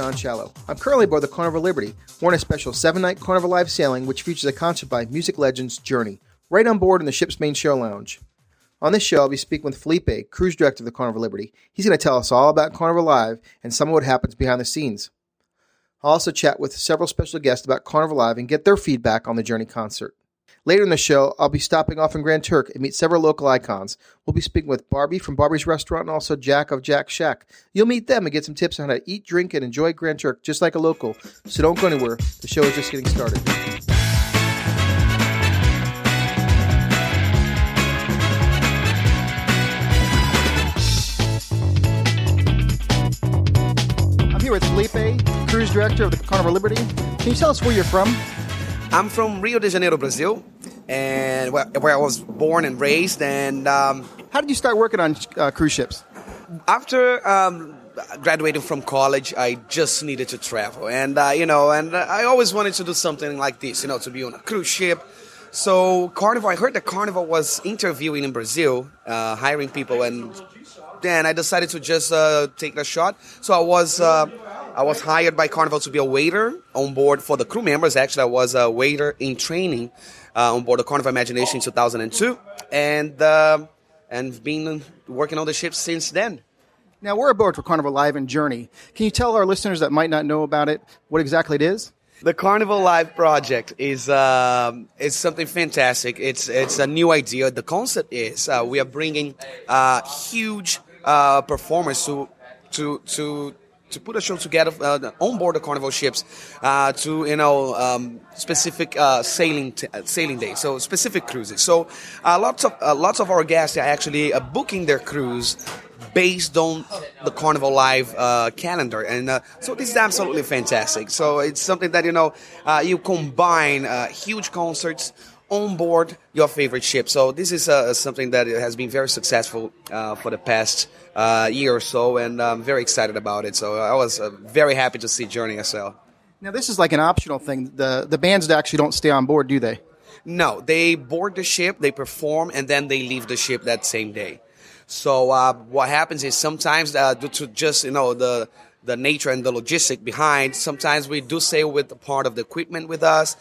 John Shallow. I'm currently aboard the Carnival Liberty, we're on a special seven night Carnival Live sailing, which features a concert by music legends Journey, right on board in the ship's main show lounge. On this show, I'll be speaking with Felipe, cruise director of the Carnival Liberty. He's going to tell us all about Carnival Live and some of what happens behind the scenes. I'll also chat with several special guests about Carnival Live and get their feedback on the Journey concert. Later in the show, I'll be stopping off in Grand Turk and meet several local icons. We'll be speaking with Barbie from Barbie's Restaurant and also Jack of Jack's Shack. You'll meet them and get some tips on how to eat, drink, and enjoy Grand Turk just like a local. So don't go anywhere. The show is just getting started. I'm here with Felipe, cruise director of the Carnival Liberty. Can you tell us where you're from? I'm from Rio de Janeiro, Brazil, and where, where I was born and raised. And um, How did you start working on uh, cruise ships? after um, graduating from college, I just needed to travel, and uh, you know, and I always wanted to do something like this, you know, to be on a cruise ship. So Carnival, I heard that Carnival was interviewing in Brazil, uh, hiring people, and then I decided to just uh, take a shot. So I was. Uh, I was hired by Carnival to be a waiter on board for the crew members. Actually, I was a waiter in training uh, on board the Carnival Imagination in 2002, and uh, and been working on the ship since then. Now we're aboard for Carnival Live and Journey. Can you tell our listeners that might not know about it what exactly it is? The Carnival Live project is um, is something fantastic. It's it's a new idea. The concept is uh, we are bringing uh, huge uh, performers to to to to put a show together uh, on board the Carnival ships uh, to you know um, specific uh, sailing t- uh, sailing days, so specific cruises. So uh, lots of uh, lots of our guests are actually booking their cruise based on the Carnival Live uh, calendar, and uh, so this is absolutely fantastic. So it's something that you know uh, you combine huge concerts on board your favorite ship. So this is uh, something that has been very successful uh, for the past uh, year or so, and I'm very excited about it. So I was uh, very happy to see Journey as well. Now this is like an optional thing. The the bands actually don't stay on board, do they? No, they board the ship, they perform, and then they leave the ship that same day. So uh, what happens is sometimes uh, due to just you know the the nature and the logistic behind, sometimes we do sail with a part of the equipment with us.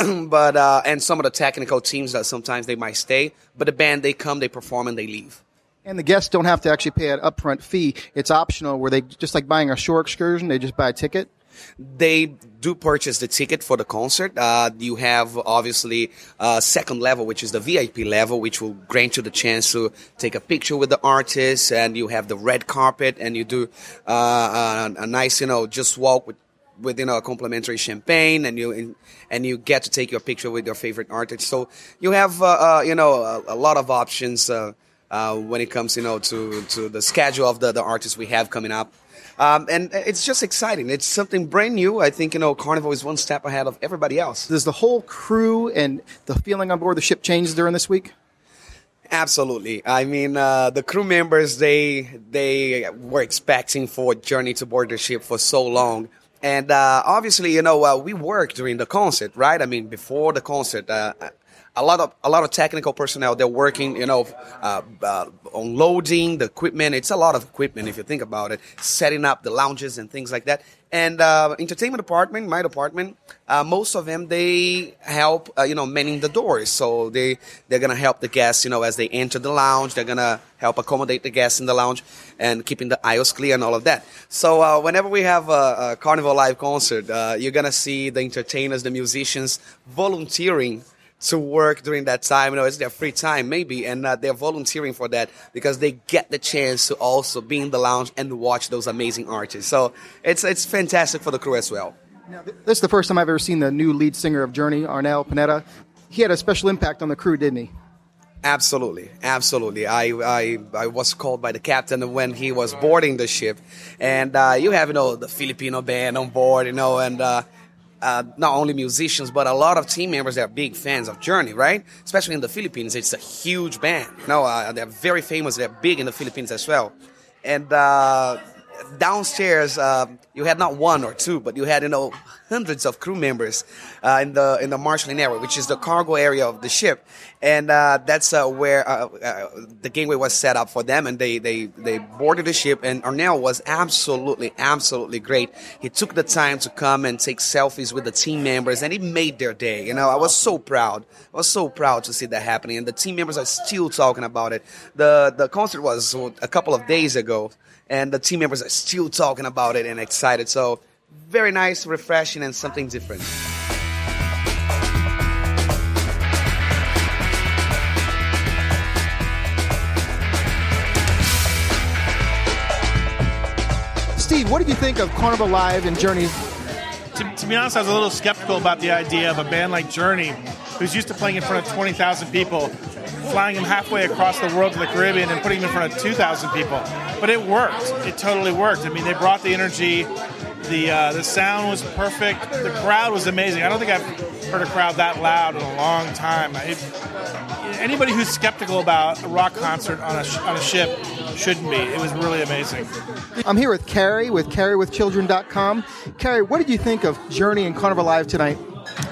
but uh, and some of the technical teams that sometimes they might stay, but the band they come, they perform, and they leave. And the guests don't have to actually pay an upfront fee. It's optional where they just like buying a shore excursion, they just buy a ticket. They do purchase the ticket for the concert. Uh, you have obviously uh, second level, which is the VIP level, which will grant you the chance to take a picture with the artist, and you have the red carpet, and you do uh, a, a nice, you know, just walk with with you know a complimentary champagne and you and you get to take your picture with your favorite artist. So you have uh, uh, you know a, a lot of options uh, uh, when it comes you know to to the schedule of the the artists we have coming up. Um, and it's just exciting. It's something brand new. I think you know carnival is one step ahead of everybody else. Does the whole crew and the feeling on board the ship change during this week? Absolutely. I mean, uh, the crew members they they were expecting for Journey to board the ship for so long, and uh, obviously, you know, uh, we work during the concert, right? I mean, before the concert, uh, a lot of a lot of technical personnel they're working, you know, uh, uh, unloading the equipment. It's a lot of equipment if you think about it, setting up the lounges and things like that. And uh, entertainment department, my department, uh, most of them they help, uh, you know, manning the doors. So they they're gonna help the guests, you know, as they enter the lounge. They're gonna help accommodate the guests in the lounge and keeping the aisles clear and all of that. So uh, whenever we have a, a Carnival Live concert, you're gonna see the entertainers, the musicians volunteering to work during that time. You know, it's their free time maybe, and uh, they're volunteering for that because they get the chance to also be in the lounge and watch those amazing artists. So it's it's fantastic for the crew as well. Now, this is the first time I've ever seen the new lead singer of Journey, Arnel Pineda. He had a special impact on the crew, didn't he? Absolutely, absolutely. I, I I was called by the captain when he was boarding the ship, and uh, you have you know the Filipino band on board, you know, and uh, uh, not only musicians but a lot of team members that are big fans of Journey, right? Especially in the Philippines, it's a huge band. You know, uh, they're very famous. They're big in the Philippines as well, and uh, downstairs uh, you had not one or two, but you had you know hundreds of crew members uh, in the in the marshalling area, which is the cargo area of the ship, and uh, that's uh, where uh, uh, the gangway was set up for them. And they they they boarded the ship, and Arnel was absolutely absolutely great. He took the time to come and take selfies with the team members, and it made their day. You know, I was so proud. I was so proud to see that happening, and the team members are still talking about it. the The concert was a couple of days ago, and the team members are still talking about it and excited. So very nice, refreshing, and something different. Steve, what did you think of Carnival Live and Journey? To, to be honest, I was a little skeptical about the idea of a band like Journey, who's used to playing in front of 20,000 people, flying them halfway across the world to the Caribbean and putting them in front of 2,000 people. But it worked. It totally worked. I mean, they brought the energy. The uh, the sound was perfect. The crowd was amazing. I don't think I've heard a crowd that loud in a long time. It, anybody who's skeptical about a rock concert on a, sh- on a ship shouldn't be. It was really amazing. I'm here with Carrie with CarrieWithChildren.com. Carrie, what did you think of Journey and Carnival Live tonight?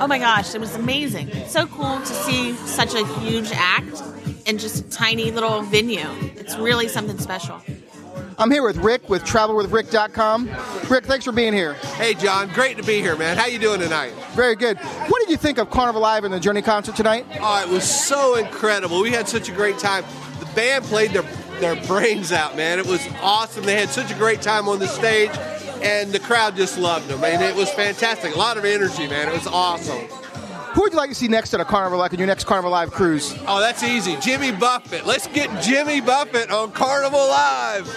Oh my gosh, it was amazing. So cool to see such a huge act in just a tiny little venue. It's really something special. I'm here with Rick with TravelWithRick.com. Rick, thanks for being here. Hey, John. Great to be here, man. How you doing tonight? Very good. What did you think of Carnival Live and the Journey concert tonight? Oh, it was so incredible. We had such a great time. The band played their their brains out, man. It was awesome. They had such a great time on the stage, and the crowd just loved them, and it was fantastic. A lot of energy, man. It was awesome. Who would you like to see next at a Carnival Live on your next Carnival Live cruise? Oh, that's easy. Jimmy Buffett. Let's get Jimmy Buffett on Carnival Live.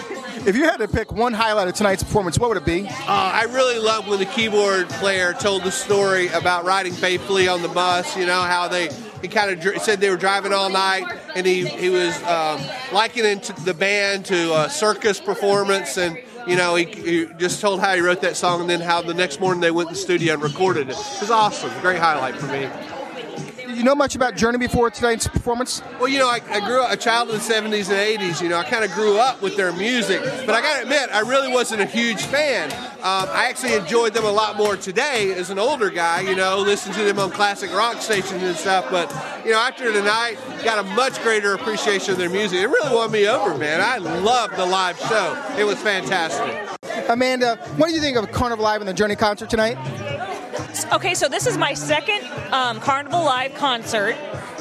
If you had to pick one highlight of tonight's performance, what would it be? Uh, I really love when the keyboard player told the story about riding faithfully on the bus. You know how they he kind of dr- said they were driving all night, and he he was um, likening the band to a circus performance, and you know he, he just told how he wrote that song, and then how the next morning they went in the studio and recorded it. It was awesome, great highlight for me. You know much about Journey before tonight's performance? Well, you know, I, I grew up a child of the 70s and 80s. You know, I kind of grew up with their music, but I got to admit, I really wasn't a huge fan. Um, I actually enjoyed them a lot more today as an older guy. You know, listen to them on classic rock stations and stuff. But you know, after tonight, got a much greater appreciation of their music. It really won me over, man. I loved the live show. It was fantastic. Amanda, what do you think of Carnival Live and the Journey concert tonight? Okay, so this is my second um, Carnival Live concert,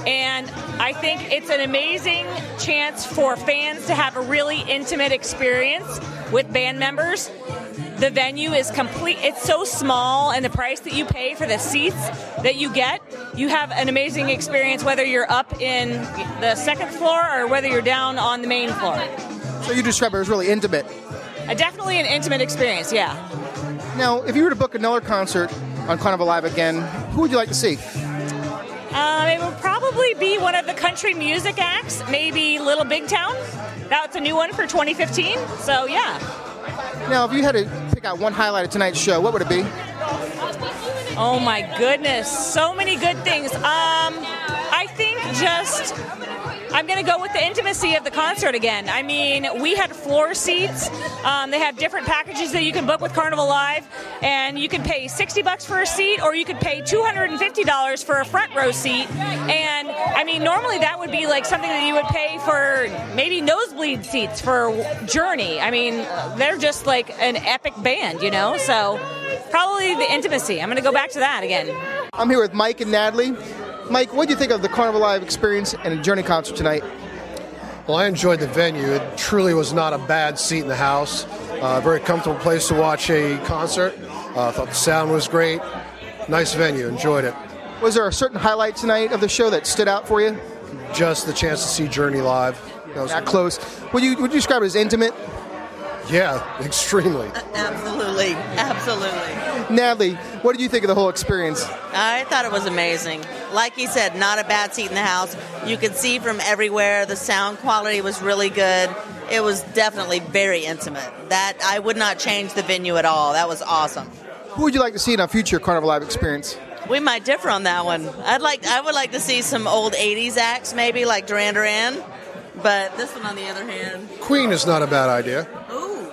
and I think it's an amazing chance for fans to have a really intimate experience with band members. The venue is complete, it's so small, and the price that you pay for the seats that you get, you have an amazing experience whether you're up in the second floor or whether you're down on the main floor. So you describe it as really intimate. Uh, definitely an intimate experience, yeah. Now, if you were to book another concert on Carnival Live again, who would you like to see? Um, it would probably be one of the country music acts, maybe Little Big Town. That's a new one for 2015. So yeah. Now, if you had to pick out one highlight of tonight's show, what would it be? Oh my goodness, so many good things. Um, I think just I'm going to go with the intimacy of the concert again. I mean, we had floor seats. Um, they have different packages that you can book with Carnival Live, and you can pay 60 bucks for a seat, or you could pay 250 dollars for a front row seat. And I mean, normally that would be like something that you would pay for maybe nosebleed seats for Journey. I mean, they're just like an epic band, you know. So probably the intimacy. I'm going to go back to that again. I'm here with Mike and Natalie. Mike, what do you think of the Carnival Live experience and a Journey concert tonight? Well, I enjoyed the venue. It truly was not a bad seat in the house. Uh, very comfortable place to watch a concert. Uh, I thought the sound was great. Nice venue. Enjoyed it. Was there a certain highlight tonight of the show that stood out for you? Just the chance to see Journey live. That was that close. Would you would you describe it as intimate? Yeah, extremely. Absolutely, absolutely. Natalie, what did you think of the whole experience? I thought it was amazing. Like he said, not a bad seat in the house. You could see from everywhere. The sound quality was really good. It was definitely very intimate. That I would not change the venue at all. That was awesome. Who would you like to see in a future Carnival Live experience? We might differ on that one. I'd like I would like to see some old '80s acts, maybe like Duran Duran. But this one, on the other hand, Queen is not a bad idea. ooh,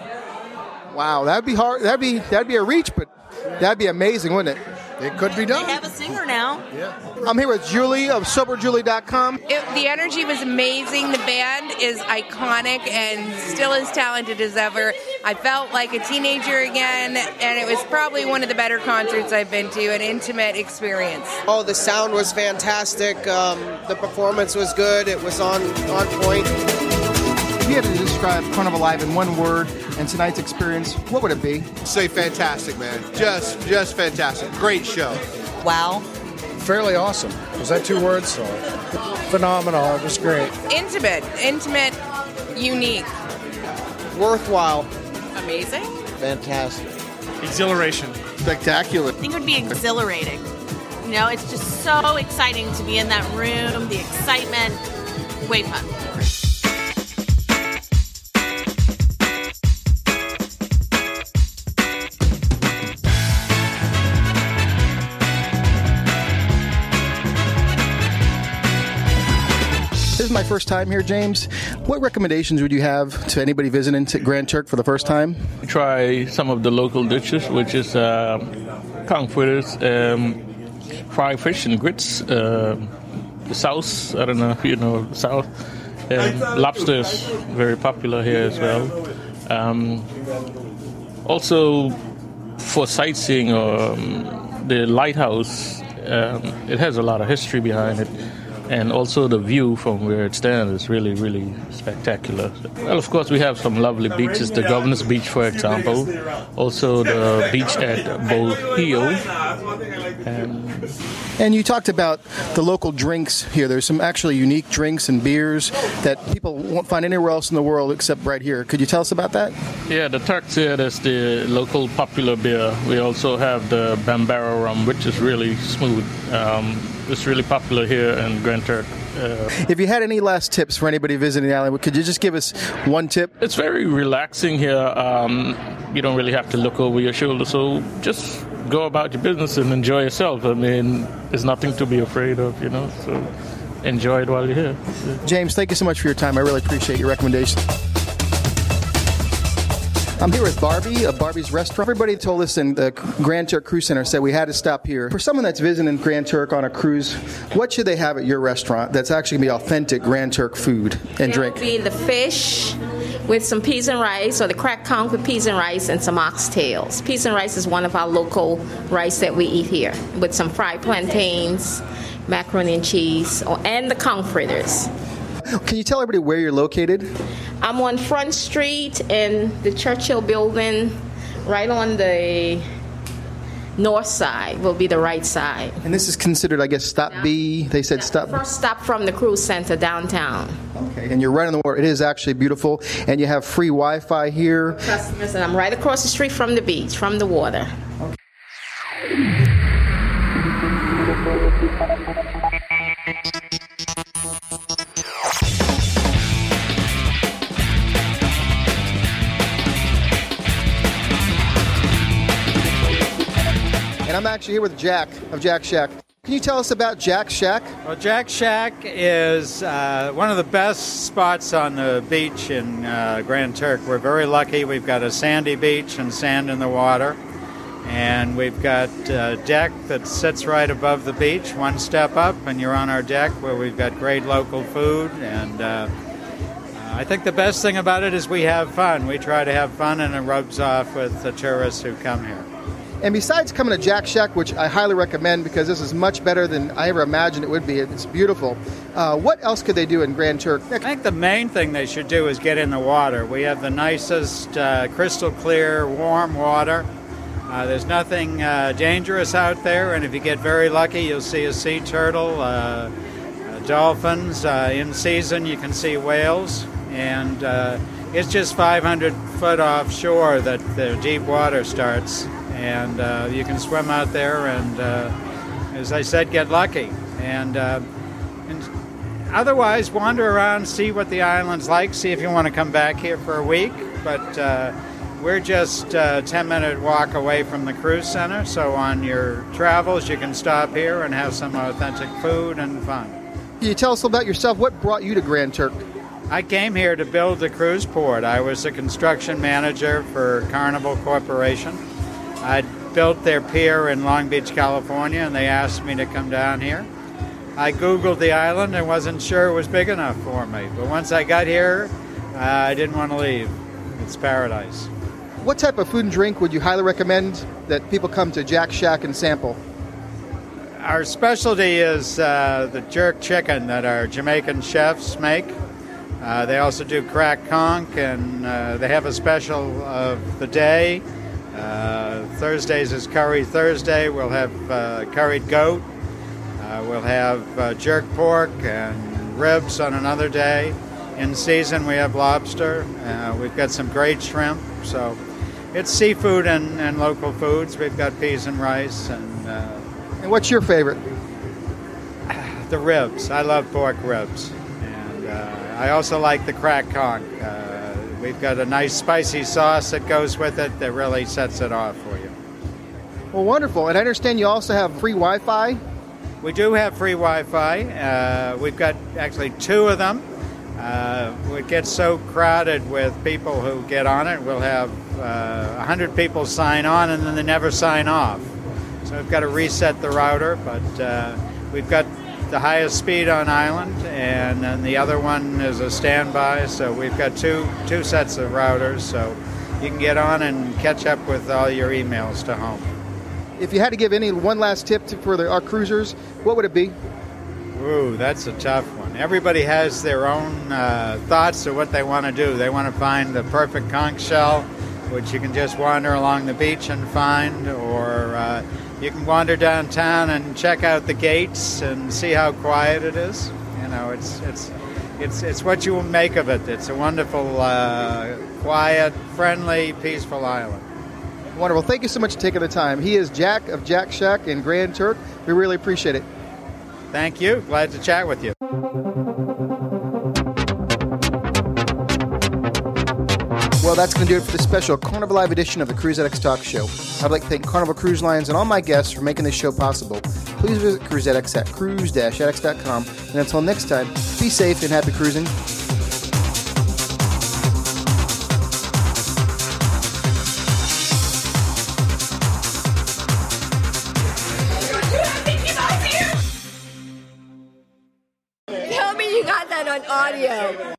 Wow, that'd be hard. That'd be that'd be a reach, but That'd be amazing, wouldn't it? It could be They done. have a singer now. Yeah. I'm here with Julie of SoberJulie.com. It, the energy was amazing. The band is iconic and still as talented as ever. I felt like a teenager again, and it was probably one of the better concerts I've been to, an intimate experience. Oh, the sound was fantastic. Um, the performance was good. It was on on point. If you had to describe Carnival Live in one word and tonight's experience, what would it be? Say fantastic, man. Just just fantastic. Great show. Wow. Fairly awesome. Was that two words? So, phenomenal. It was great. Intimate, intimate, unique. Worthwhile. Amazing. Fantastic. Exhilaration. Spectacular. I think it would be exhilarating. You know, it's just so exciting to be in that room, the excitement. Way fun. Is my first time here, James. What recommendations would you have to anybody visiting to Grand Turk for the first time? try some of the local dishes, which is uh, conch fritters, um, fried fish and grits, uh, sauce. I don't know if you know south. Um, lobster is very popular here as well. Um, also, for sightseeing, um, the lighthouse, um, it has a lot of history behind it. And also the view from where it stands is really, really spectacular. Well, of course, we have some lovely beaches. The Governor's Beach, for example. Also the beach at Bohio. And And you talked about the local drinks here. There's some actually unique drinks and beers that people won't find anywhere else in the world except right here. Could you tell us about that? yeah, the Turk's Head, that's the local popular beer. We also have the Bambarra rum, which is really smooth. Um, it's really popular here in Grand Turk. Uh, If you had any last tips for anybody visiting the island, could you just give us one tip? It's very relaxing here. Um, you don't really have to look over your shoulder, so just go about your business and enjoy yourself. I mean, there's nothing to be afraid of, you know. So enjoy it while you're here. James, thank you so much for your time. I really appreciate your recommendation. I'm here with Barbie of Barbie's Restaurant. Everybody told us in the Grand Turk Cruise Center said we had to stop here. For someone that's visiting Grand Turk on a cruise, what should they have at your restaurant that's actually going to be authentic Grand Turk food and It drink? will be the fish with some peas and rice, or the crack conch with peas and rice, and some oxtails. Peas and rice is one of our local rice that we eat here, with some fried plantains, macaroni and cheese, or, and the conch fritters. Can you tell everybody where you're located? I'm on Front Street in the Churchill Building, right on the north side, will be the right side. And this is considered, I guess, Stop B. They said Stop. First stop from the cruise center downtown. Okay, and you're right on the water. It is actually beautiful, and you have free Wi-Fi here. Customers, and I'm right across the street from the beach, from the water. And actually here with Jack of Jack Shack. Can you tell us about Jack Shack? Well, Jack Shack is uh, one of the best spots on the beach in uh, Grand Turk. We're very lucky. We've got a sandy beach and sand in the water. And we've got a deck that sits right above the beach, one step up, and you're on our deck where we've got great local food. And uh, I think the best thing about it is we have fun. We try to have fun, and it rubs off with the tourists who come here. And besides coming to Jack Shack, which I highly recommend because this is much better than I ever imagined it would be, it's beautiful. Uh, what else could they do in Grand Turk? I think the main thing they should do is get in the water. We have the nicest, uh, crystal clear, warm water. Uh, there's nothing uh, dangerous out there, and if you get very lucky, you'll see a sea turtle, uh, uh, dolphins. In season, you can see whales, and it's just 500 foot offshore that the deep water starts, and uh, you can swim out there and, uh, as I said, get lucky. And, uh, and otherwise, wander around, see what the island's like, see if you want to come back here for a week. But uh, we're just a 10 minute walk away from the cruise center, so on your travels, you can stop here and have some authentic food and fun. Can you tell us about yourself? What brought you to Grand Turk? I came here to build the cruise port. I was a construction manager for Carnival Corporation. I'd built their pier in Long Beach, California, and they asked me to come down here. I Googled the island and wasn't sure it was big enough for me. But once I got here, uh, I didn't want to leave. It's paradise. What type of food and drink would you highly recommend that people come to Jack Shack and sample? Our specialty is uh, the jerk chicken that our Jamaican chefs make. Uh, they also do crack conch, and uh, they have a special of the day. Thursdays is Curry Thursday. We'll have uh, curried goat. Uh, we'll have uh, jerk pork and ribs on another day. In season, we have lobster. Uh, we've got some great shrimp. So it's seafood and, and local foods. We've got peas and rice and. Uh, and what's your favorite? The ribs. I love pork ribs. And uh, I also like the crack conch. Uh, we've got a nice spicy sauce that goes with it that really sets it off for you. Well, wonderful. And I understand you also have free Wi Fi. We do have free Wi Fi. Uh, we've got actually two of them. Uh, it gets so crowded with people who get on it, we'll have uh, 100 people sign on and then they never sign off. So we've got to reset the router, but uh, we've got the highest speed on island, and then the other one is a standby. So we've got two two sets of routers, so you can get on and catch up with all your emails to home. If you had to give any one last tip to, for the, our cruisers, what would it be? Ooh, that's a tough one. Everybody has their own uh, thoughts of what they want to do. They want to find the perfect conch shell, which you can just wander along the beach and find, or uh, you can wander downtown and check out the gates and see how quiet it is. You know, it's it's it's it's what you will make of it. It's a wonderful, uh, quiet, friendly, peaceful island. Wonderful. Thank you so much for taking the time. He is Jack of Jack Shack in Grand Turk. We really appreciate it. Thank you. Glad to chat with you. Well, that's going to do it for the special Carnival Live edition of the Cruise Talk Show. I'd like to thank Carnival Cruise Lines and all my guests for making this show possible. Please visit Cruise Addicts at cruise-addicts.com. And until next time, be safe and happy cruising. Tell